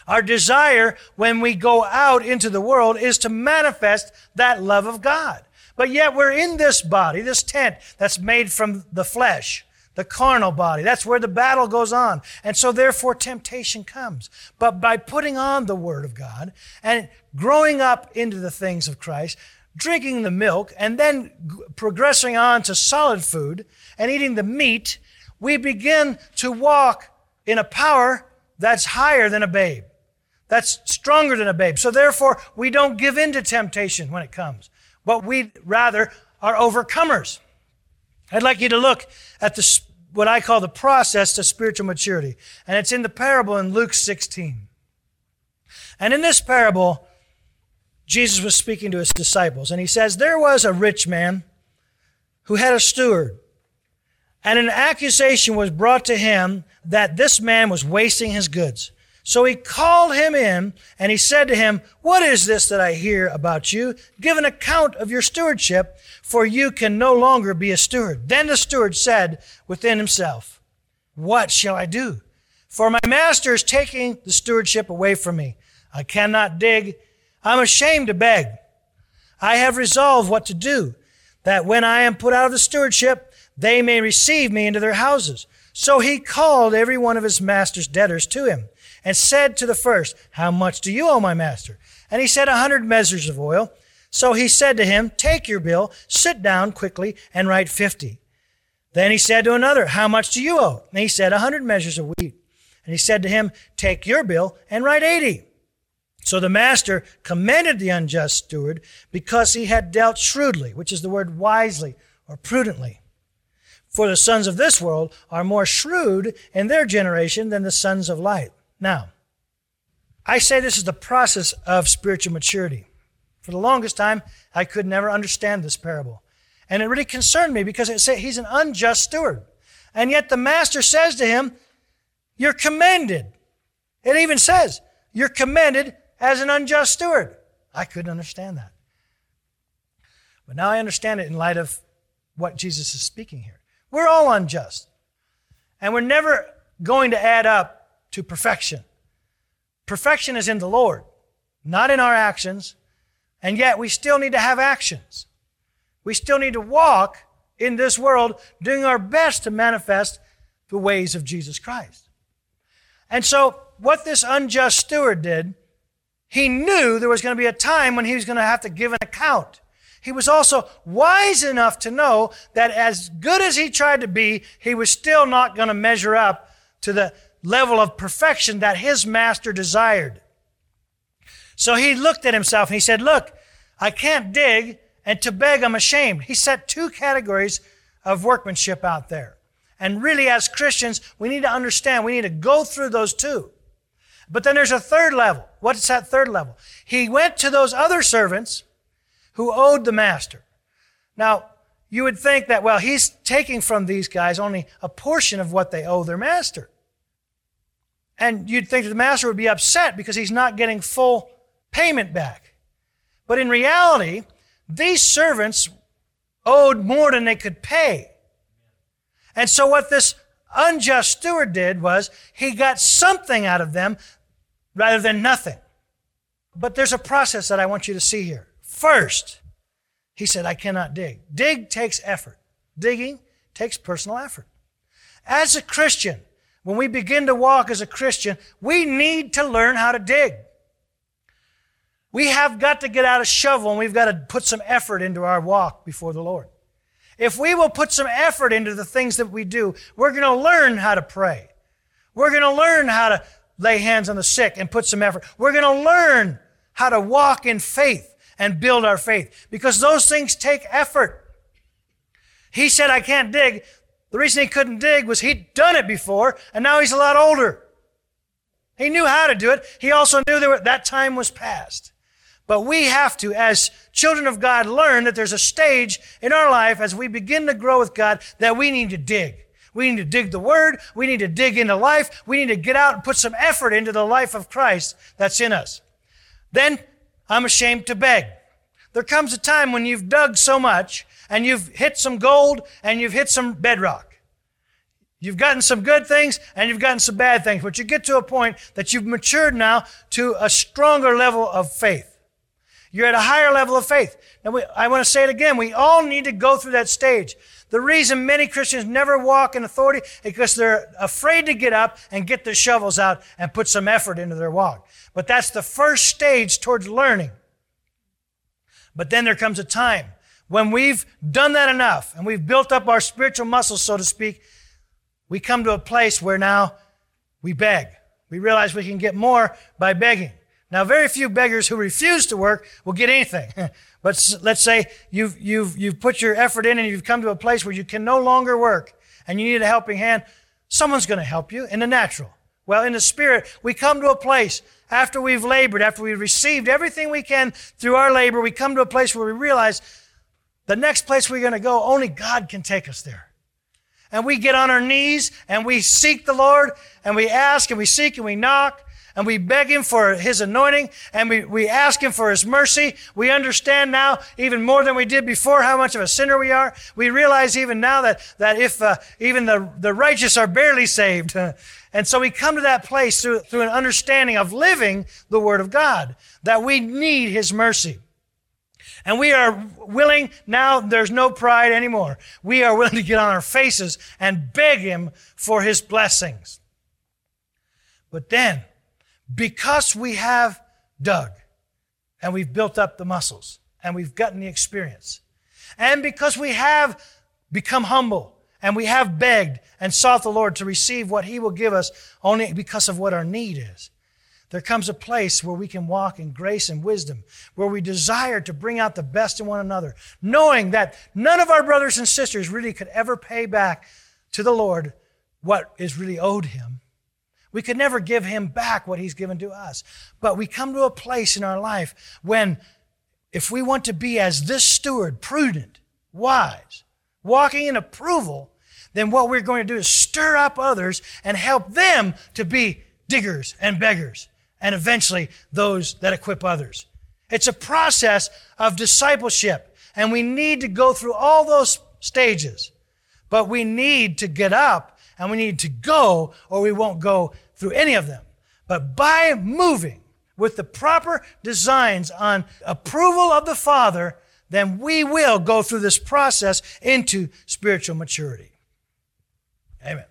Our desire when we go out into the world is to manifest that love of God. But yet we're in this body, this tent that's made from the flesh, the carnal body. That's where the battle goes on. And so therefore temptation comes. But by putting on the Word of God and growing up into the things of Christ, drinking the milk, and then progressing on to solid food and eating the meat, we begin to walk in a power that's higher than a babe, that's stronger than a babe. So therefore, we don't give in to temptation when it comes, but we rather are overcomers. I'd like you to look at the, what I call the process to spiritual maturity. And it's in the parable in Luke 16. And in this parable, Jesus was speaking to his disciples, and he says, There was a rich man who had a steward, and an accusation was brought to him that this man was wasting his goods. So he called him in, and he said to him, What is this that I hear about you? Give an account of your stewardship, for you can no longer be a steward. Then the steward said within himself, What shall I do? For my master is taking the stewardship away from me. I cannot dig I'm ashamed to beg. I have resolved what to do, that when I am put out of the stewardship, they may receive me into their houses. So he called every one of his master's debtors to him and said to the first, How much do you owe my master? And he said, A hundred measures of oil. So he said to him, Take your bill, sit down quickly, and write fifty. Then he said to another, How much do you owe? And he said, A hundred measures of wheat. And he said to him, Take your bill and write eighty. So the master commended the unjust steward because he had dealt shrewdly, which is the word wisely or prudently. For the sons of this world are more shrewd in their generation than the sons of light. Now, I say this is the process of spiritual maturity. For the longest time, I could never understand this parable. And it really concerned me because it said he's an unjust steward. And yet the master says to him, You're commended. It even says, You're commended as an unjust steward. I couldn't understand that. But now I understand it in light of what Jesus is speaking here. We're all unjust. And we're never going to add up to perfection. Perfection is in the Lord, not in our actions. And yet we still need to have actions. We still need to walk in this world doing our best to manifest the ways of Jesus Christ. And so what this unjust steward did he knew there was going to be a time when he was going to have to give an account. He was also wise enough to know that as good as he tried to be, he was still not going to measure up to the level of perfection that his master desired. So he looked at himself and he said, Look, I can't dig and to beg, I'm ashamed. He set two categories of workmanship out there. And really, as Christians, we need to understand, we need to go through those two. But then there's a third level. What's that third level? He went to those other servants who owed the master. Now, you would think that, well, he's taking from these guys only a portion of what they owe their master. And you'd think that the master would be upset because he's not getting full payment back. But in reality, these servants owed more than they could pay. And so what this unjust steward did was he got something out of them rather than nothing. But there's a process that I want you to see here. First, he said, I cannot dig. Dig takes effort. Digging takes personal effort. As a Christian, when we begin to walk as a Christian, we need to learn how to dig. We have got to get out a shovel and we've got to put some effort into our walk before the Lord. If we will put some effort into the things that we do, we're going to learn how to pray. We're going to learn how to lay hands on the sick and put some effort. We're going to learn how to walk in faith and build our faith because those things take effort. He said, I can't dig. The reason he couldn't dig was he'd done it before and now he's a lot older. He knew how to do it. He also knew that that time was past. But we have to, as children of God, learn that there's a stage in our life as we begin to grow with God that we need to dig. We need to dig the Word. We need to dig into life. We need to get out and put some effort into the life of Christ that's in us. Then I'm ashamed to beg. There comes a time when you've dug so much and you've hit some gold and you've hit some bedrock. You've gotten some good things and you've gotten some bad things, but you get to a point that you've matured now to a stronger level of faith. You're at a higher level of faith. Now, we, I want to say it again. We all need to go through that stage. The reason many Christians never walk in authority is because they're afraid to get up and get their shovels out and put some effort into their walk. But that's the first stage towards learning. But then there comes a time when we've done that enough and we've built up our spiritual muscles, so to speak, we come to a place where now we beg. We realize we can get more by begging. Now, very few beggars who refuse to work will get anything. but let's say you've, you've, you've put your effort in and you've come to a place where you can no longer work and you need a helping hand. Someone's going to help you in the natural. Well, in the spirit, we come to a place after we've labored, after we've received everything we can through our labor, we come to a place where we realize the next place we're going to go, only God can take us there. And we get on our knees and we seek the Lord and we ask and we seek and we knock and we beg Him for His anointing and we, we ask Him for His mercy. We understand now, even more than we did before, how much of a sinner we are. We realize even now that, that if uh, even the, the righteous are barely saved. and so we come to that place through, through an understanding of living the Word of God, that we need His mercy. And we are willing, now there's no pride anymore. We are willing to get on our faces and beg Him for His blessings. But then, because we have dug and we've built up the muscles and we've gotten the experience, and because we have become humble and we have begged and sought the Lord to receive what He will give us only because of what our need is. There comes a place where we can walk in grace and wisdom, where we desire to bring out the best in one another, knowing that none of our brothers and sisters really could ever pay back to the Lord what is really owed Him. We could never give him back what he's given to us. But we come to a place in our life when, if we want to be as this steward, prudent, wise, walking in approval, then what we're going to do is stir up others and help them to be diggers and beggars, and eventually those that equip others. It's a process of discipleship, and we need to go through all those stages. But we need to get up and we need to go, or we won't go through any of them. But by moving with the proper designs on approval of the Father, then we will go through this process into spiritual maturity. Amen.